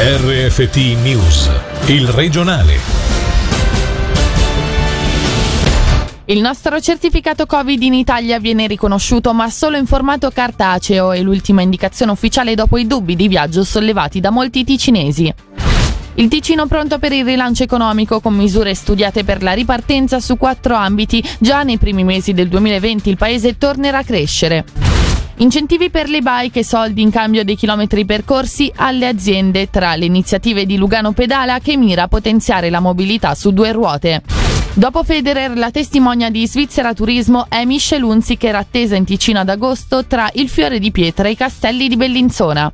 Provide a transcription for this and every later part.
RFT News, il regionale. Il nostro certificato Covid in Italia viene riconosciuto ma solo in formato cartaceo e l'ultima indicazione ufficiale dopo i dubbi di viaggio sollevati da molti ticinesi. Il Ticino pronto per il rilancio economico con misure studiate per la ripartenza su quattro ambiti. Già nei primi mesi del 2020 il paese tornerà a crescere. Incentivi per le bike e soldi in cambio dei chilometri percorsi alle aziende tra le iniziative di Lugano Pedala che mira a potenziare la mobilità su due ruote. Dopo Federer, la testimonia di Svizzera Turismo è Michel Hunziker attesa in Ticino ad agosto tra il Fiore di Pietra e i Castelli di Bellinzona.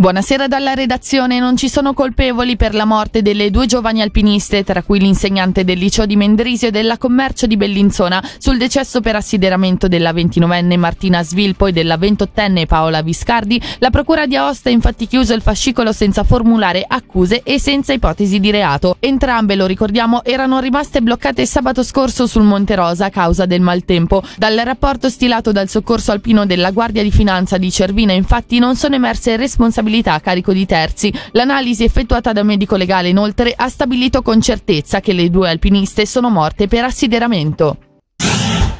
Buonasera dalla redazione. Non ci sono colpevoli per la morte delle due giovani alpiniste, tra cui l'insegnante del liceo di Mendrisio e della commercio di Bellinzona, sul decesso per assideramento della 29enne Martina Svilpo e della 28enne Paola Viscardi. La procura di Aosta ha infatti chiuso il fascicolo senza formulare accuse e senza ipotesi di reato. Entrambe, lo ricordiamo, erano rimaste bloccate sabato scorso sul Monte Rosa a causa del maltempo. Dal rapporto stilato dal soccorso alpino della Guardia di Finanza di Cervina, infatti, non sono emerse responsabilità responsabilità a carico di terzi. L'analisi effettuata da un medico legale inoltre ha stabilito con certezza che le due alpiniste sono morte per assideramento.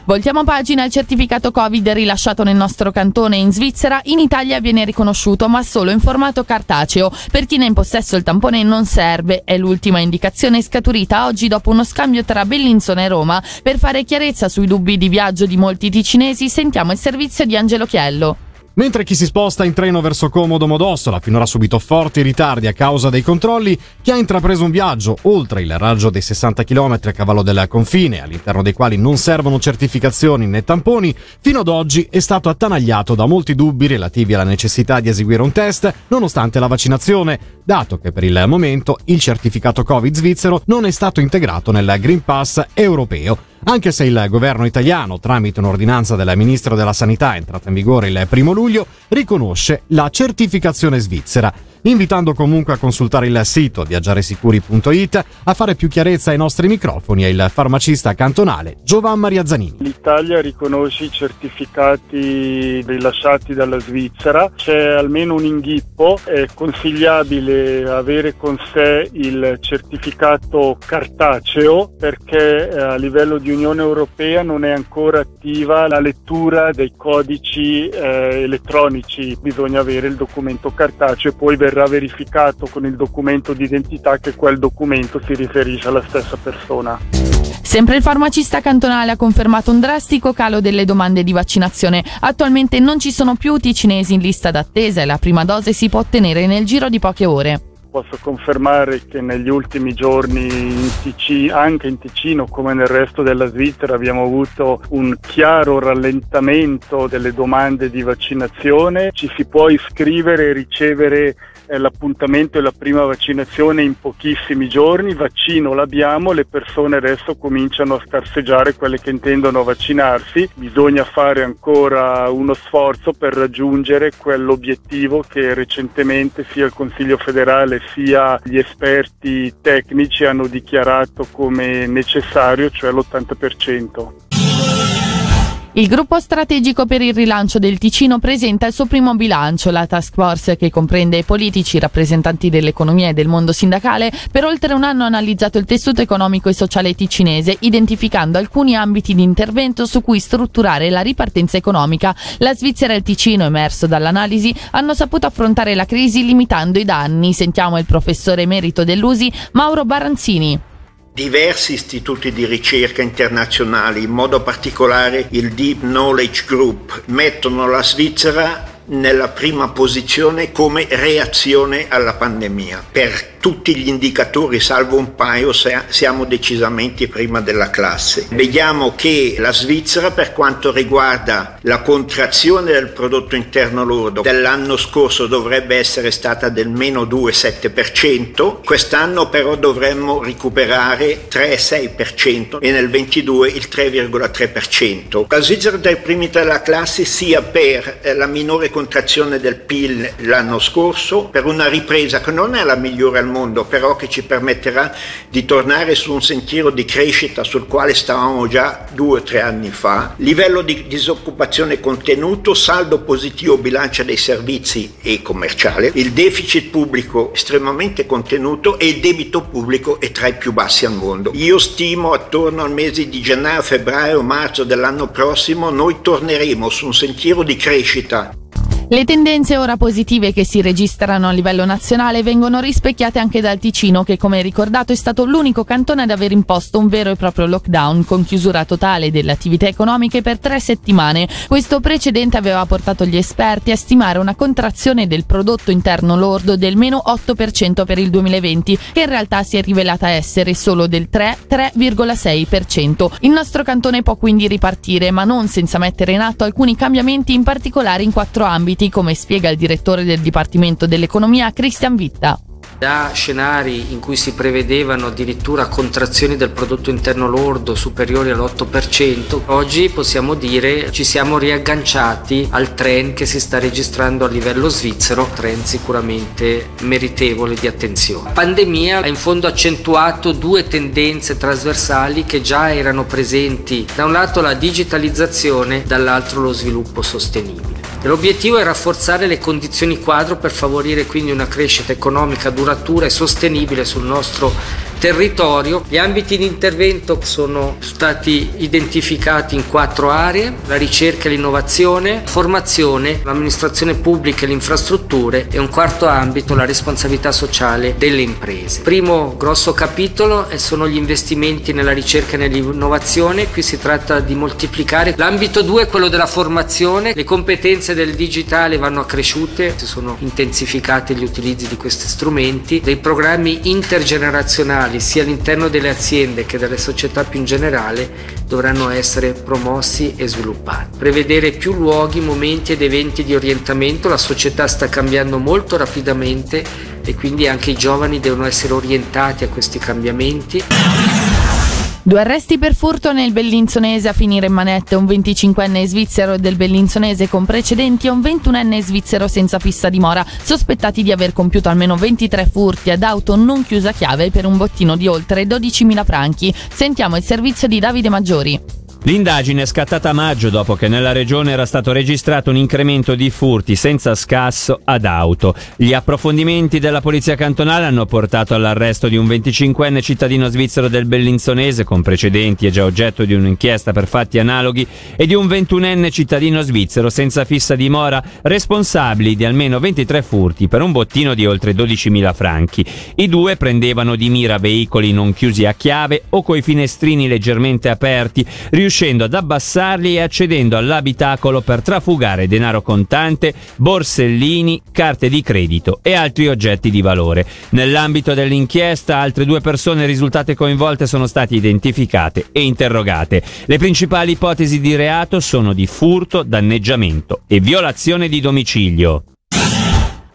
Voltiamo pagina, il certificato Covid rilasciato nel nostro cantone in Svizzera in Italia viene riconosciuto ma solo in formato cartaceo. Per chi ne è in possesso il tampone non serve, è l'ultima indicazione scaturita oggi dopo uno scambio tra Bellinzona e Roma. Per fare chiarezza sui dubbi di viaggio di molti ticinesi sentiamo il servizio di Angelo Chiello. Mentre chi si sposta in treno verso Comodo Modossola finora ha subito forti ritardi a causa dei controlli, chi ha intrapreso un viaggio oltre il raggio dei 60 km a cavallo del confine, all'interno dei quali non servono certificazioni né tamponi, fino ad oggi è stato attanagliato da molti dubbi relativi alla necessità di eseguire un test nonostante la vaccinazione, dato che per il momento il certificato Covid svizzero non è stato integrato nel Green Pass europeo anche se il governo italiano, tramite un'ordinanza del ministro della Sanità entrata in vigore il primo luglio, riconosce la certificazione svizzera invitando comunque a consultare il sito viaggiaresicuri.it a fare più chiarezza ai nostri microfoni e il farmacista cantonale Giovan Maria Zanini. L'Italia riconosce i certificati rilasciati dalla Svizzera, c'è almeno un inghippo, è consigliabile avere con sé il certificato cartaceo perché eh, a livello di Unione Europea non è ancora attiva la lettura dei codici eh, elettronici, bisogna avere il documento cartaceo e poi verrà verificato con il documento di identità che quel documento si riferisce alla stessa persona. Sempre il farmacista cantonale ha confermato un drastico calo delle domande di vaccinazione. Attualmente non ci sono più ticinesi in lista d'attesa e la prima dose si può ottenere nel giro di poche ore. Posso confermare che negli ultimi giorni in Ticino, anche in Ticino come nel resto della Svizzera abbiamo avuto un chiaro rallentamento delle domande di vaccinazione. Ci si può iscrivere e ricevere l'appuntamento e la prima vaccinazione in pochissimi giorni, vaccino l'abbiamo, le persone adesso cominciano a scarseggiare quelle che intendono vaccinarsi, bisogna fare ancora uno sforzo per raggiungere quell'obiettivo che recentemente sia il Consiglio federale sia gli esperti tecnici hanno dichiarato come necessario, cioè l'80%. Il gruppo strategico per il rilancio del Ticino presenta il suo primo bilancio. La task force, che comprende politici, rappresentanti dell'economia e del mondo sindacale, per oltre un anno ha analizzato il tessuto economico e sociale ticinese, identificando alcuni ambiti di intervento su cui strutturare la ripartenza economica. La Svizzera e il Ticino, emerso dall'analisi, hanno saputo affrontare la crisi limitando i danni. Sentiamo il professore emerito dell'USI, Mauro Baranzini. Diversi istituti di ricerca internazionali, in modo particolare il Deep Knowledge Group, mettono la Svizzera nella prima posizione come reazione alla pandemia. Per tutti gli indicatori, salvo un paio, siamo decisamente prima della classe. Vediamo che la Svizzera, per quanto riguarda la contrazione del prodotto interno lordo dell'anno scorso, dovrebbe essere stata del meno 2,7%, quest'anno però dovremmo recuperare 3,6% e nel 22 il 3,3%. La Svizzera è primi della classe sia per la minore contrazione del PIL l'anno scorso, per una ripresa che non è la migliore al mondo, però che ci permetterà di tornare su un sentiero di crescita sul quale stavamo già due o tre anni fa, livello di disoccupazione contenuto, saldo positivo bilancia dei servizi e commerciale, il deficit pubblico estremamente contenuto e il debito pubblico è tra i più bassi al mondo. Io stimo attorno al mese di gennaio, febbraio, marzo dell'anno prossimo noi torneremo su un sentiero di crescita le tendenze ora positive che si registrano a livello nazionale vengono rispecchiate anche dal Ticino che come ricordato è stato l'unico cantone ad aver imposto un vero e proprio lockdown con chiusura totale delle attività economiche per tre settimane. Questo precedente aveva portato gli esperti a stimare una contrazione del prodotto interno lordo del meno 8% per il 2020 che in realtà si è rivelata essere solo del 3,6%. Il nostro cantone può quindi ripartire ma non senza mettere in atto alcuni cambiamenti in particolare in quattro ambiti come spiega il direttore del Dipartimento dell'Economia Christian Vitta. Da scenari in cui si prevedevano addirittura contrazioni del prodotto interno lordo superiori all'8%, oggi possiamo dire ci siamo riagganciati al trend che si sta registrando a livello svizzero, trend sicuramente meritevole di attenzione. La pandemia ha in fondo accentuato due tendenze trasversali che già erano presenti, da un lato la digitalizzazione, dall'altro lo sviluppo sostenibile. L'obiettivo è rafforzare le condizioni quadro per favorire quindi una crescita economica duratura e sostenibile sul nostro territorio. Gli ambiti di intervento sono stati identificati in quattro aree, la ricerca e l'innovazione, formazione, l'amministrazione pubblica e le infrastrutture e un quarto ambito, la responsabilità sociale delle imprese. Primo grosso capitolo sono gli investimenti nella ricerca e nell'innovazione, qui si tratta di moltiplicare. L'ambito 2 è quello della formazione, le competenze del digitale vanno accresciute, si sono intensificati gli utilizzi di questi strumenti, dei programmi intergenerazionali digitali sia all'interno delle aziende che delle società più in generale dovranno essere promossi e sviluppati. Prevedere più luoghi, momenti ed eventi di orientamento, la società sta cambiando molto rapidamente e quindi anche i giovani devono essere orientati a questi cambiamenti. Due arresti per furto nel Bellinzonese a finire in manette, un 25enne svizzero del Bellinzonese con precedenti e un 21enne svizzero senza fissa dimora, sospettati di aver compiuto almeno 23 furti ad auto non chiusa chiave per un bottino di oltre 12.000 franchi. Sentiamo il servizio di Davide Maggiori. L'indagine è scattata a maggio dopo che nella regione era stato registrato un incremento di furti senza scasso ad auto. Gli approfondimenti della polizia cantonale hanno portato all'arresto di un 25enne cittadino svizzero del Bellinzonese con precedenti e già oggetto di un'inchiesta per fatti analoghi e di un 21enne cittadino svizzero senza fissa dimora responsabili di almeno 23 furti per un bottino di oltre 12.000 franchi. I due prendevano di mira veicoli non chiusi a chiave o coi finestrini leggermente aperti, riuscendo ad abbassarli e accedendo all'abitacolo per trafugare denaro contante, borsellini, carte di credito e altri oggetti di valore. Nell'ambito dell'inchiesta altre due persone risultate coinvolte sono state identificate e interrogate. Le principali ipotesi di reato sono di furto, danneggiamento e violazione di domicilio.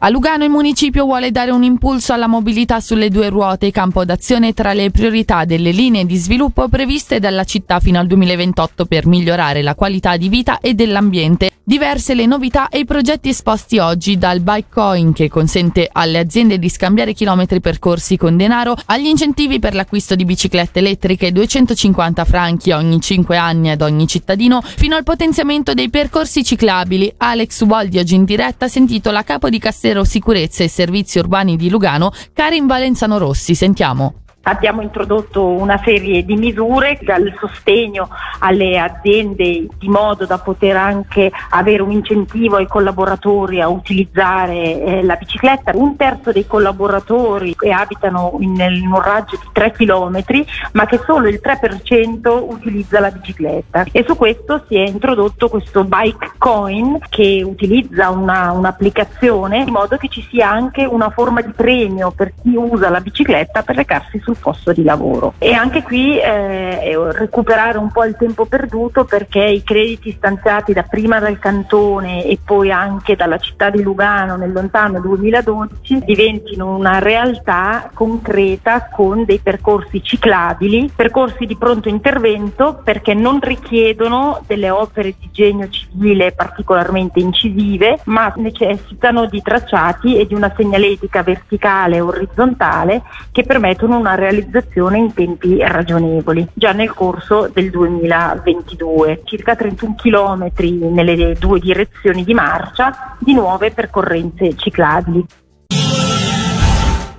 A Lugano il municipio vuole dare un impulso alla mobilità sulle due ruote, campo d'azione tra le priorità delle linee di sviluppo previste dalla città fino al 2028 per migliorare la qualità di vita e dell'ambiente. Diverse le novità e i progetti esposti oggi dal Bikecoin che consente alle aziende di scambiare chilometri percorsi con denaro, agli incentivi per l'acquisto di biciclette elettriche 250 franchi ogni 5 anni ad ogni cittadino, fino al potenziamento dei percorsi ciclabili. Alex Waldiag in diretta ha sentito la capo di Castello Sicurezza e Servizi Urbani di Lugano, Karin Valenzano Rossi. Sentiamo. Abbiamo introdotto una serie di misure dal sostegno alle aziende di modo da poter anche avere un incentivo ai collaboratori a utilizzare eh, la bicicletta. Un terzo dei collaboratori che abitano in, in un raggio di 3 km ma che solo il 3% utilizza la bicicletta e su questo si è introdotto questo bike coin che utilizza una, un'applicazione in modo che ci sia anche una forma di premio per chi usa la bicicletta per recarsi sul sul posto di lavoro. E anche qui eh, recuperare un po' il tempo perduto perché i crediti stanziati da prima dal cantone e poi anche dalla città di Lugano nel lontano 2012 diventino una realtà concreta con dei percorsi ciclabili, percorsi di pronto intervento perché non richiedono delle opere di genio civile particolarmente incisive, ma necessitano di tracciati e di una segnaletica verticale e orizzontale che permettono una realizzazione in tempi ragionevoli. Già nel corso del 2022, circa 31 km nelle due direzioni di marcia di nuove percorrenze ciclabili.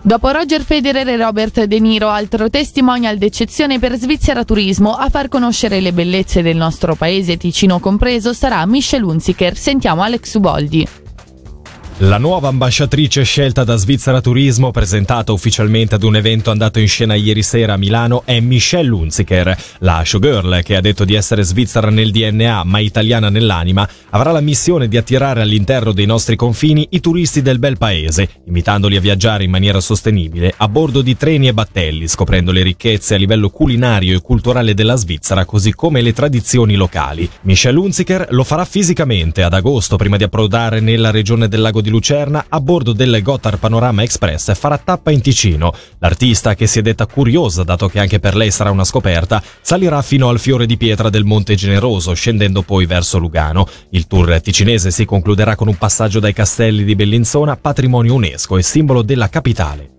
Dopo Roger Federer e Robert De Niro, altro testimonial d'eccezione per Svizzera Turismo a far conoscere le bellezze del nostro paese, Ticino compreso, sarà Michel Hunziker. Sentiamo Alex Uboldi. La nuova ambasciatrice scelta da Svizzera Turismo, presentata ufficialmente ad un evento andato in scena ieri sera a Milano, è Michelle Hunziker. La showgirl, che ha detto di essere svizzera nel DNA ma italiana nell'anima, avrà la missione di attirare all'interno dei nostri confini i turisti del bel paese, invitandoli a viaggiare in maniera sostenibile a bordo di treni e battelli, scoprendo le ricchezze a livello culinario e culturale della Svizzera, così come le tradizioni locali. Michelle Hunziker lo farà fisicamente ad agosto prima di approdare nella regione del lago di Lucerna a bordo del Gotthard Panorama Express farà tappa in Ticino. L'artista, che si è detta curiosa dato che anche per lei sarà una scoperta, salirà fino al fiore di pietra del Monte Generoso, scendendo poi verso Lugano. Il tour ticinese si concluderà con un passaggio dai castelli di Bellinzona, patrimonio UNESCO e simbolo della capitale.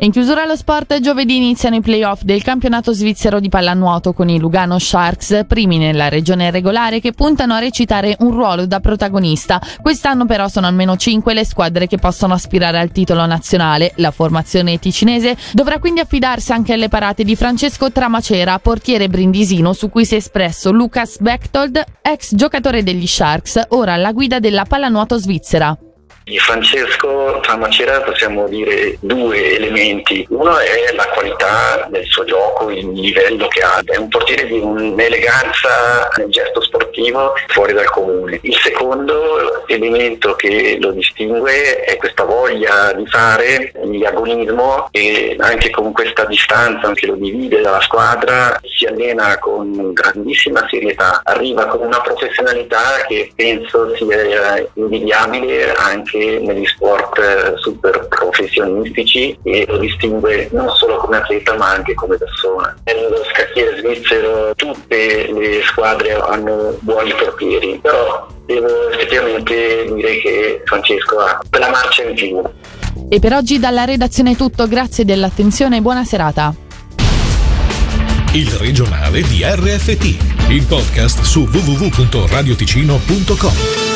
In chiusura allo sport, giovedì iniziano i playoff del campionato svizzero di pallanuoto con i Lugano Sharks, primi nella regione regolare che puntano a recitare un ruolo da protagonista. Quest'anno però sono almeno cinque le squadre che possono aspirare al titolo nazionale. La formazione ticinese dovrà quindi affidarsi anche alle parate di Francesco Tramacera, portiere brindisino su cui si è espresso Lucas Bechtold, ex giocatore degli Sharks, ora alla guida della pallanuoto svizzera. Di Francesco Tramacera possiamo dire due elementi. Uno è la qualità del suo gioco, il livello che ha. È un portiere di un'eleganza nel gesto sportivo fuori dal comune. Il secondo elemento che lo distingue è questa voglia di fare, di agonismo e anche con questa distanza che lo divide dalla squadra si allena con grandissima serietà, arriva con una professionalità che penso sia invidiabile anche anche negli sport eh, super professionistici e lo distingue non solo come atleta ma anche come persona. Nello scacchiere svizzero tutte le squadre hanno buoni portieri, però devo effettivamente dire che Francesco ha quella marcia in più. E per oggi dalla redazione è tutto, grazie dell'attenzione e buona serata. Il regionale di RFT, il podcast su www.radioticino.com.